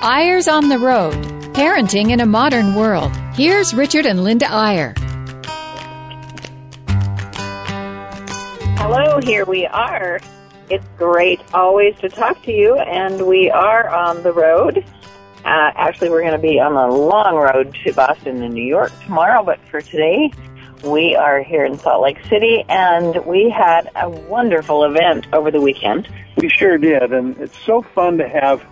Eyres on the Road Parenting in a Modern World. Here's Richard and Linda Eyre. Hello, here we are. It's great always to talk to you, and we are on the road. Uh, actually, we're going to be on a long road to Boston and New York tomorrow, but for today, we are here in Salt Lake City, and we had a wonderful event over the weekend. We sure did, and it's so fun to have.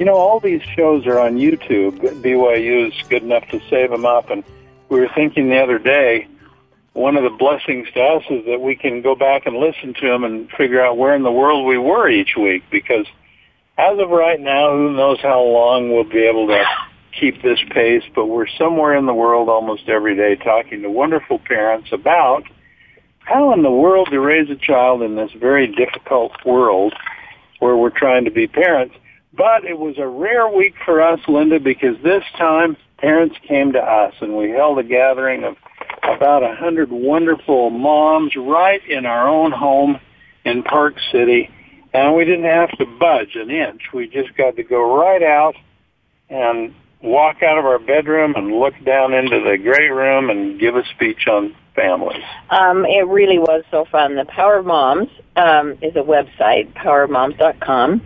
You know, all these shows are on YouTube. BYU is good enough to save them up, and we were thinking the other day, one of the blessings to us is that we can go back and listen to them and figure out where in the world we were each week. Because as of right now, who knows how long we'll be able to keep this pace, but we're somewhere in the world almost every day talking to wonderful parents about how in the world to raise a child in this very difficult world where we're trying to be parents. But it was a rare week for us, Linda, because this time parents came to us and we held a gathering of about a hundred wonderful moms right in our own home in Park City. And we didn't have to budge an inch. We just got to go right out and walk out of our bedroom and look down into the great room and give a speech on families. Um, it really was so fun. The Power of Moms um, is a website, powerofmoms.com,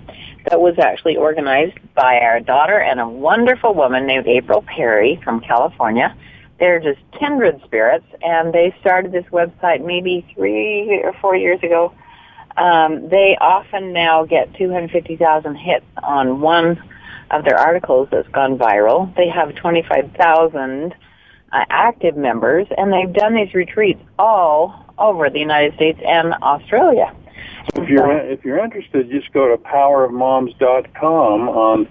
that was actually organized by our daughter and a wonderful woman named April Perry from California. They're just kindred spirits, and they started this website maybe three or four years ago. Um, they often now get 250,000 hits on one of their articles that's gone viral. They have 25,000 uh, active members, and they've done these retreats all over the United States and Australia. If you're if you're interested, just go to powerofmoms.com on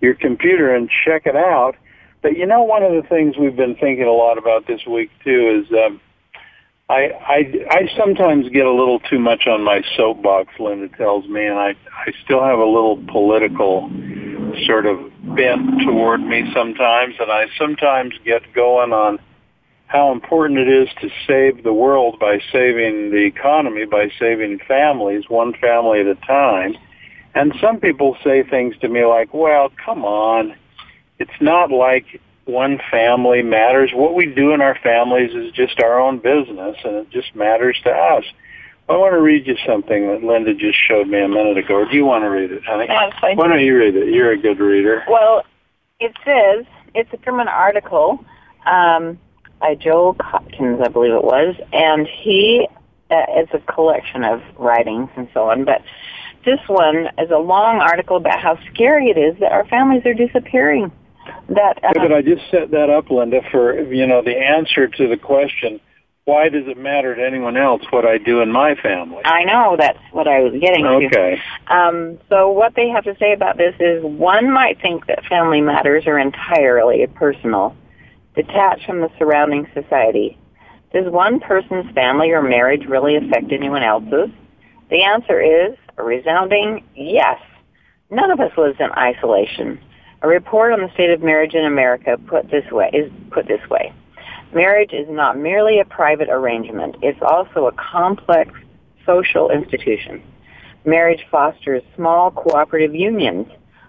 your computer and check it out. But you know, one of the things we've been thinking a lot about this week too is um, I, I I sometimes get a little too much on my soapbox. Linda tells me, and I I still have a little political sort of bent toward me sometimes, and I sometimes get going on how important it is to save the world by saving the economy, by saving families, one family at a time. And some people say things to me like, well, come on. It's not like one family matters. What we do in our families is just our own business, and it just matters to us. I want to read you something that Linda just showed me a minute ago. Or do you want to read it, honey? That's fine. Why don't you read it? You're a good reader. Well, it says it's from an article um, by Joel Hopkins, I believe it was, and he uh, it's a collection of writings and so on. But this one is a long article about how scary it is that our families are disappearing. That uh, Yeah, but I just set that up, Linda, for you know the answer to the question: Why does it matter to anyone else what I do in my family? I know that's what I was getting to. Okay. Um, so what they have to say about this is one might think that family matters are entirely personal, detached from the surrounding society. Does one person's family or marriage really affect anyone else's? The answer is a resounding yes. None of us lives in isolation. A report on the state of marriage in America put this way is put this way. Marriage is not merely a private arrangement. It's also a complex social institution. Marriage fosters small cooperative unions,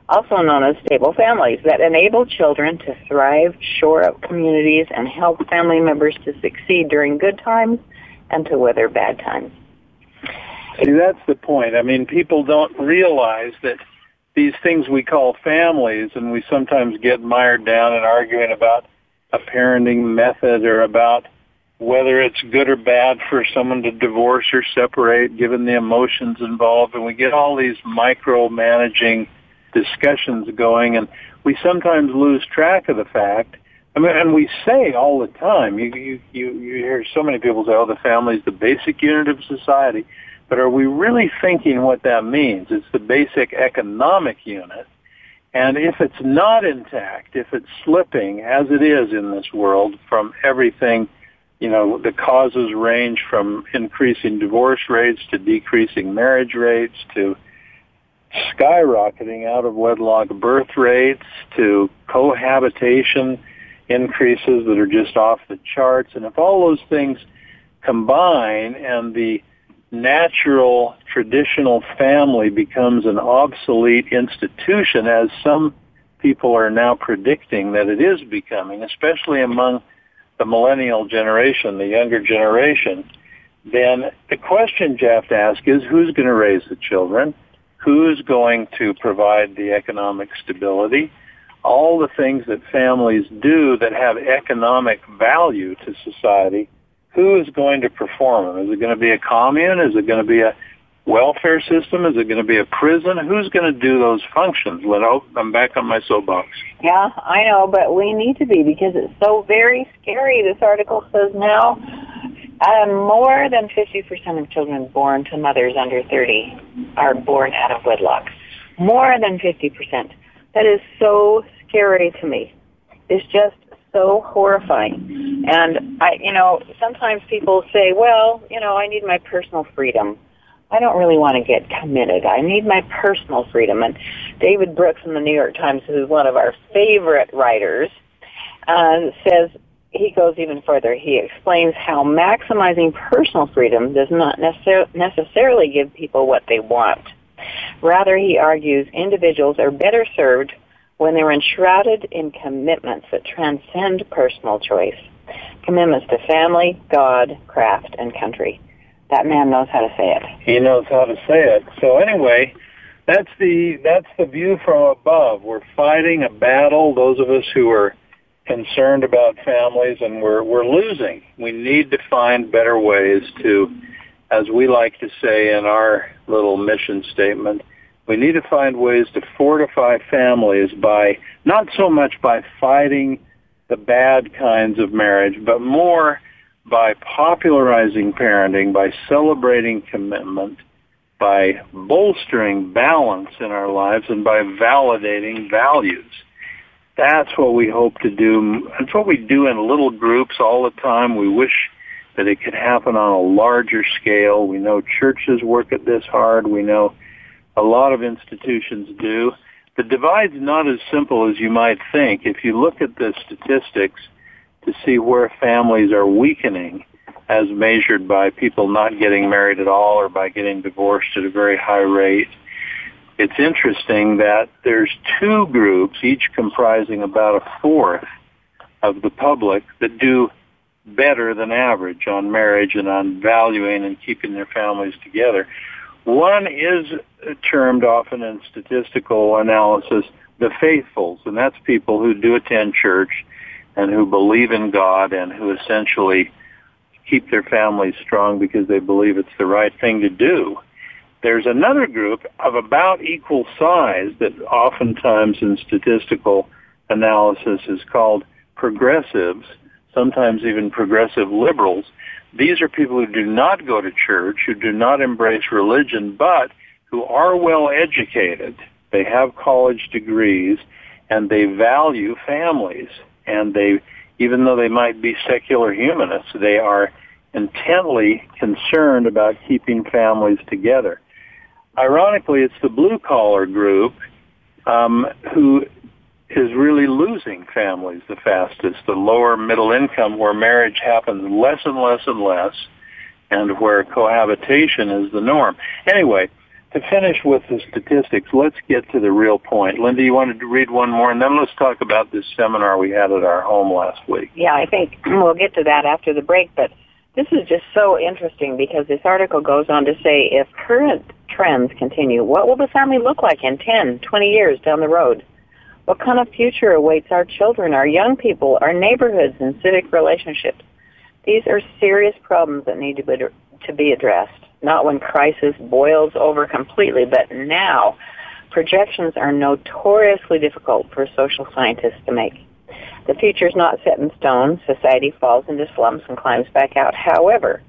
also known as stable families, that enable children to thrive, shore up communities, and help family members to succeed during good times and to weather bad times. See, that's the point. I mean, people don't realize that these things we call families, and we sometimes get mired down in arguing about a parenting method or about whether it's good or bad for someone to divorce or separate, given the emotions involved, and we get all these micromanaging discussions going, and we sometimes lose track of the fact. I mean, and we say all the time, you you you, you hear so many people say, "Oh, the family is the basic unit of society," but are we really thinking what that means? It's the basic economic unit. And if it's not intact, if it's slipping, as it is in this world, from everything, you know, the causes range from increasing divorce rates to decreasing marriage rates to skyrocketing out of wedlock birth rates to cohabitation increases that are just off the charts. And if all those things combine and the natural traditional family becomes an obsolete institution as some people are now predicting that it is becoming, especially among the millennial generation, the younger generation, then the question you have to ask is who's going to raise the children? Who's going to provide the economic stability? All the things that families do that have economic value to society, who is going to perform them? Is it going to be a commune? Is it going to be a welfare system? Is it going to be a prison? Who's going to do those functions? Let oh, I'm back on my soapbox. Yeah, I know, but we need to be because it's so very scary. This article says now uh, more than 50% of children born to mothers under 30 are born out of wedlock. More than 50%. That is so scary to me. It's just so horrifying. And I, you know, sometimes people say, well, you know, I need my personal freedom. I don't really want to get committed. I need my personal freedom. And David Brooks in the New York Times, who's one of our favorite writers, uh, says he goes even further. He explains how maximizing personal freedom does not necessar- necessarily give people what they want. Rather, he argues individuals are better served when they're enshrouded in commitments that transcend personal choice. Commitments to family, God, craft, and country that man knows how to say it. He knows how to say it. So anyway, that's the that's the view from above. We're fighting a battle. Those of us who are concerned about families, and we're we're losing. We need to find better ways to, as we like to say in our little mission statement, we need to find ways to fortify families by not so much by fighting the bad kinds of marriage, but more by popularizing parenting, by celebrating commitment, by bolstering balance in our lives, and by validating values. That's what we hope to do. It's what we do in little groups all the time. We wish that it could happen on a larger scale. We know churches work at this hard. We know a lot of institutions do. The divide's not as simple as you might think. If you look at the statistics, to see where families are weakening as measured by people not getting married at all or by getting divorced at a very high rate. It's interesting that there's two groups, each comprising about a fourth of the public that do better than average on marriage and on valuing and keeping their families together. One is termed often in statistical analysis the faithfuls, and that's people who do attend church and who believe in God and who essentially keep their families strong because they believe it's the right thing to do. There's another group of about equal size that oftentimes in statistical analysis is called progressives, sometimes even progressive liberals. These are people who do not go to church, who do not embrace religion, but who are well educated. They have college degrees and they value families and they, even though they might be secular humanists, they are intently concerned about keeping families together. Ironically, it's the blue collar group um, who is really losing families the fastest. The lower middle income, where marriage happens less and less and less, and where cohabitation is the norm. Anyway, to finish with the statistics, let's get to the real point. Linda, you wanted to read one more, and then let's talk about this seminar we had at our home last week. Yeah, I think we'll get to that after the break, but this is just so interesting because this article goes on to say if current trends continue, what will the family look like in 10, 20 years down the road? What kind of future awaits our children, our young people, our neighborhoods, and civic relationships? These are serious problems that need to be, to be addressed not when crisis boils over completely, but now projections are notoriously difficult for social scientists to make. The future is not set in stone. Society falls into slumps and climbs back out. However,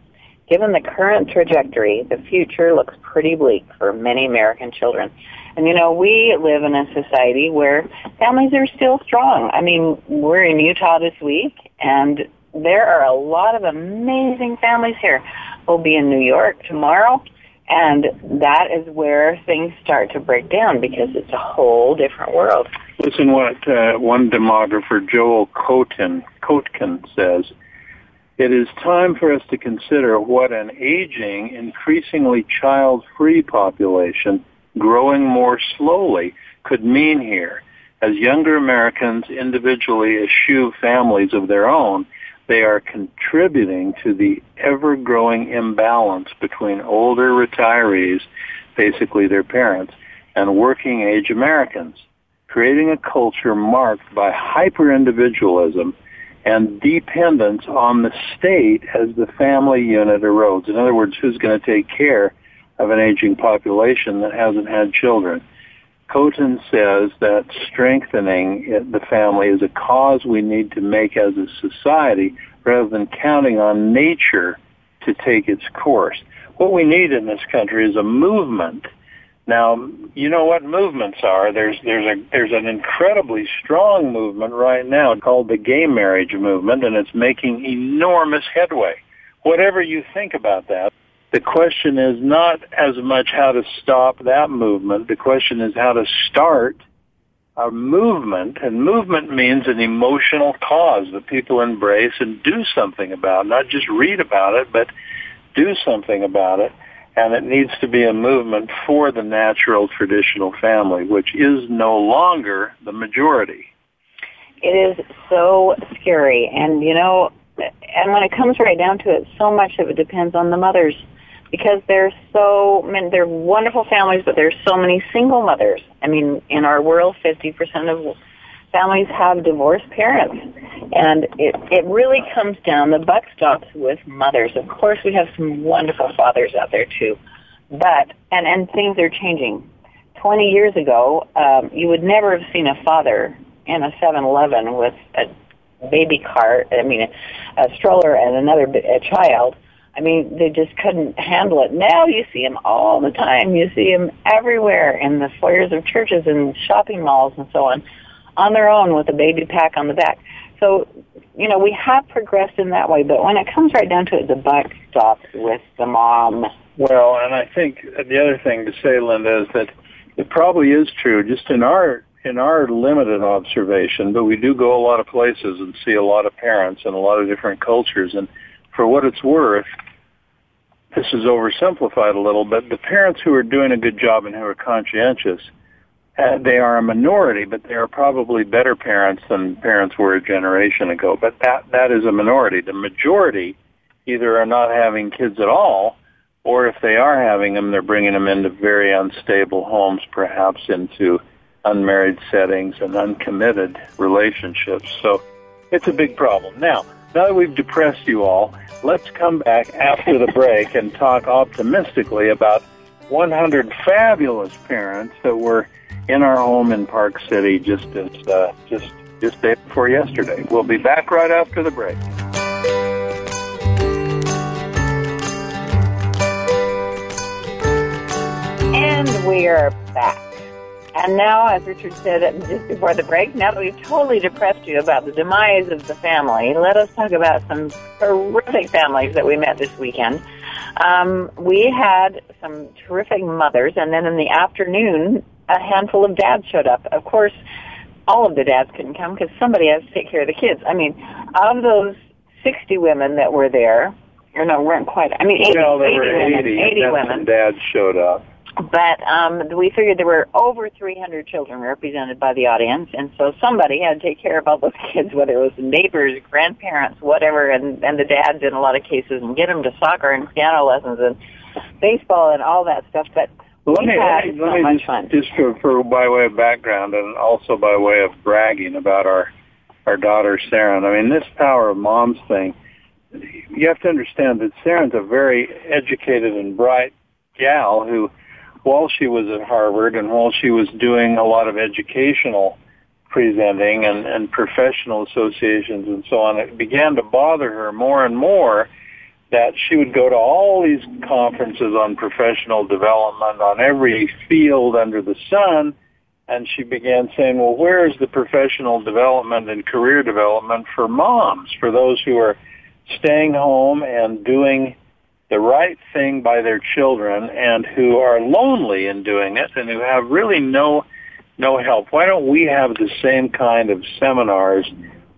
given the current trajectory, the future looks pretty bleak for many American children. And you know, we live in a society where families are still strong. I mean, we're in Utah this week and there are a lot of amazing families here. We'll be in New York tomorrow, and that is where things start to break down because it's a whole different world. Listen what uh, one demographer, Joel Coten, Kotkin, says. It is time for us to consider what an aging, increasingly child-free population growing more slowly could mean here as younger Americans individually eschew families of their own, they are contributing to the ever-growing imbalance between older retirees, basically their parents, and working age Americans, creating a culture marked by hyper-individualism and dependence on the state as the family unit erodes. In other words, who's going to take care of an aging population that hasn't had children? Cotten says that strengthening the family is a cause we need to make as a society rather than counting on nature to take its course. What we need in this country is a movement. Now, you know what movements are. There's there's a there's an incredibly strong movement right now called the gay marriage movement and it's making enormous headway. Whatever you think about that, the question is not as much how to stop that movement. The question is how to start a movement. And movement means an emotional cause that people embrace and do something about. Not just read about it, but do something about it. And it needs to be a movement for the natural traditional family, which is no longer the majority. It is so scary. And, you know, and when it comes right down to it, so much of it depends on the mothers because there's so many, they're wonderful families, but there's so many single mothers. I mean, in our world, 50% of families have divorced parents. And it, it really comes down, the buck stops with mothers. Of course, we have some wonderful fathers out there too. But, and, and things are changing. 20 years ago, um, you would never have seen a father in a 7-Eleven with a baby cart, I mean, a, a stroller and another a child I mean, they just couldn't handle it. Now you see them all the time. You see them everywhere in the foyers of churches and shopping malls and so on, on their own with a baby pack on the back. So, you know, we have progressed in that way, but when it comes right down to it, the buck stops with the mom. Well, and I think the other thing to say, Linda, is that it probably is true, just in our in our limited observation, but we do go a lot of places and see a lot of parents and a lot of different cultures and for what it's worth, this is oversimplified a little bit, the parents who are doing a good job and who are conscientious, uh, they are a minority, but they are probably better parents than parents were a generation ago. But that that is a minority. The majority either are not having kids at all, or if they are having them, they're bringing them into very unstable homes, perhaps into unmarried settings and uncommitted relationships. So it's a big problem. Now, now that we've depressed you all, let's come back after the break and talk optimistically about 100 fabulous parents that were in our home in Park City just as uh, just just day before yesterday. We'll be back right after the break. And we are back. And now, as Richard said just before the break, now that we've totally depressed you about the demise of the family, let us talk about some terrific families that we met this weekend. Um, we had some terrific mothers, and then in the afternoon, a handful of dads showed up. Of course, all of the dads couldn't come because somebody has to take care of the kids. I mean, of those 60 women that were there, or no, weren't quite, I mean, 80, well, there 80 were women, 80, 80 women. dads showed up. But um, we figured there were over 300 children represented by the audience, and so somebody had to take care of all those kids, whether it was neighbors, grandparents, whatever, and and the dads in a lot of cases, and get them to soccer and piano lessons and baseball and all that stuff. But Let we me, had let me, so let me much just, fun. just for, for by way of background and also by way of bragging about our our daughter Saren. I mean, this power of moms thing. You have to understand that Saren's a very educated and bright gal who while she was at Harvard and while she was doing a lot of educational presenting and, and professional associations and so on, it began to bother her more and more that she would go to all these conferences on professional development on every field under the sun and she began saying, well, where is the professional development and career development for moms, for those who are staying home and doing the right thing by their children and who are lonely in doing it and who have really no no help. Why don't we have the same kind of seminars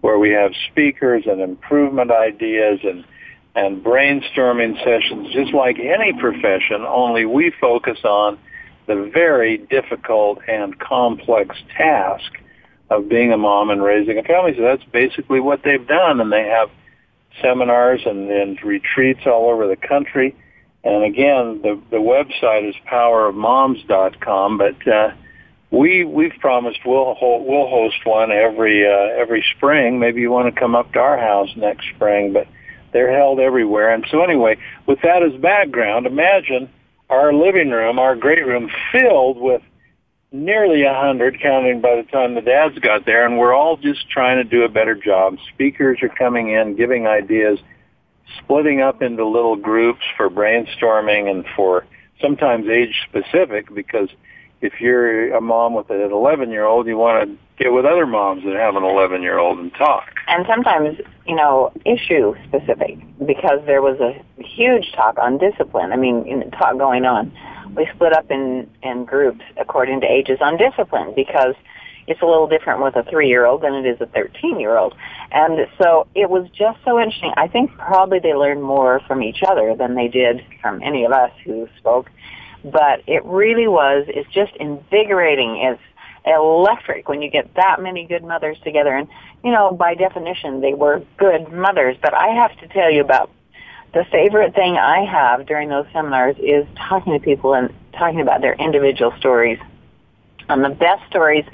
where we have speakers and improvement ideas and and brainstorming sessions just like any profession, only we focus on the very difficult and complex task of being a mom and raising a family. So that's basically what they've done, and they have seminars and, and retreats all over the country. And again, the the website is powerofmoms.com, but uh, we we've promised we'll hold, we'll host one every uh, every spring. Maybe you want to come up to our house next spring, but they're held everywhere. And so anyway, with that as background, imagine our living room, our great room, filled with nearly a hundred, counting by the time the dads got there, and we're all just trying to do a better job. Speakers are coming in, giving ideas, splitting up into little groups for brainstorming and for sometimes age specific because if you're a mom with an 11 year old, you want to get with other moms that have an 11 year old and talk. And sometimes, you know, issue specific because there was a huge talk on discipline. I mean, talk going on we split up in, in groups according to ages on discipline because it's a little different with a three-year-old than it is a 13-year-old. And so it was just so interesting. I think probably they learned more from each other than they did from any of us who spoke. But it really was, it's just invigorating. It's electric when you get that many good mothers together. And, you know, by definition, they were good mothers. But I have to tell you about the favorite thing I have during those seminars is talking to people and talking about their individual stories. And the best stories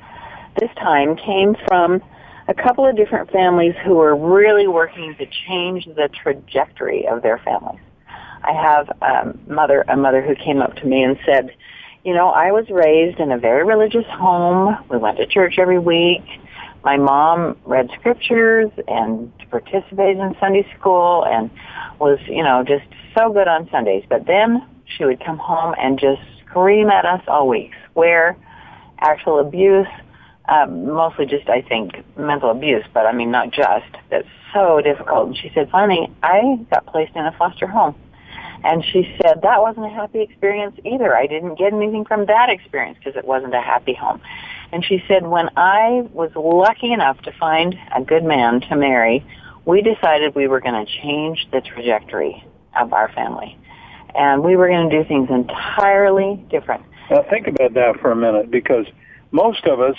this time came from a couple of different families who were really working to change the trajectory of their families. I have a mother, a mother who came up to me and said, you know, I was raised in a very religious home. We went to church every week. My mom read scriptures and participated in Sunday school and was, you know, just so good on Sundays. But then she would come home and just scream at us all week, swear, actual abuse, um, mostly just, I think, mental abuse, but I mean, not just. That's so difficult. And she said, finally, I got placed in a foster home. And she said, that wasn't a happy experience either. I didn't get anything from that experience because it wasn't a happy home. And she said, when I was lucky enough to find a good man to marry, we decided we were going to change the trajectory of our family. And we were going to do things entirely different. Now think about that for a minute because most of us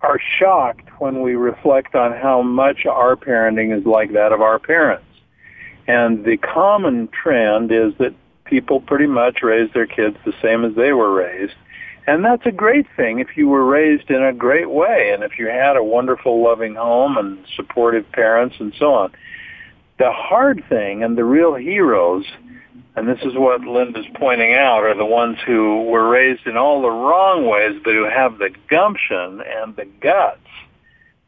are shocked when we reflect on how much our parenting is like that of our parents. And the common trend is that people pretty much raise their kids the same as they were raised. And that's a great thing if you were raised in a great way and if you had a wonderful, loving home and supportive parents and so on. The hard thing and the real heroes, and this is what Linda's pointing out, are the ones who were raised in all the wrong ways but who have the gumption and the guts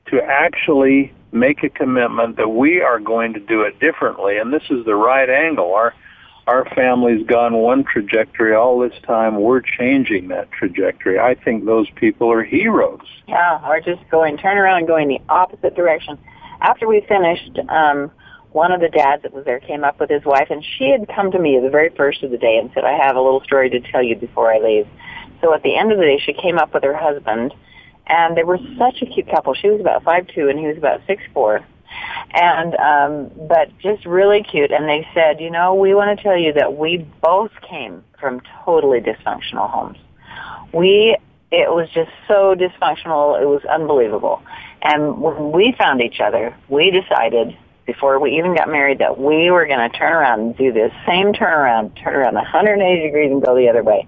to actually make a commitment that we are going to do it differently. And this is the right angle. Our our family's gone one trajectory all this time. We're changing that trajectory. I think those people are heroes. Yeah, or just going, turn around and going the opposite direction. After we finished, um, one of the dads that was there came up with his wife, and she had come to me the very first of the day and said, I have a little story to tell you before I leave. So at the end of the day, she came up with her husband, and they were such a cute couple. She was about five two, and he was about six four and um but just really cute. And they said you know we want to tell you that we both came from totally dysfunctional homes. We it was just so dysfunctional it was unbelievable. And when we found each other we decided before we even got married that we were going to turn around and do this same turnaround turn around 180 degrees and go the other way.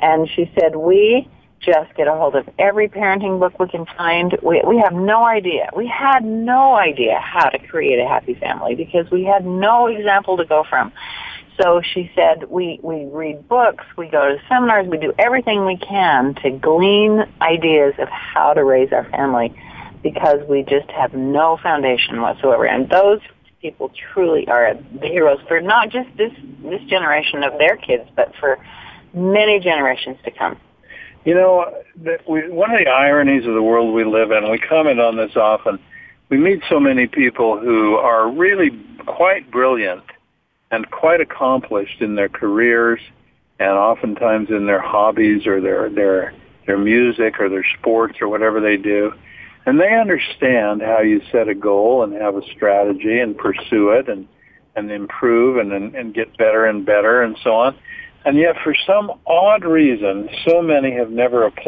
And she said we just get a hold of every parenting book we can find. We, we have no idea. We had no idea how to create a happy family because we had no example to go from. So she said, we, we read books, we go to seminars, we do everything we can to glean ideas of how to raise our family because we just have no foundation whatsoever. And those people truly are the heroes for not just this, this generation of their kids, but for many generations to come. You know, we, one of the ironies of the world we live in, we comment on this often, we meet so many people who are really quite brilliant and quite accomplished in their careers and oftentimes in their hobbies or their, their, their music or their sports or whatever they do. And they understand how you set a goal and have a strategy and pursue it and, and improve and, and, and get better and better and so on. And yet, for some odd reason, so many have never applied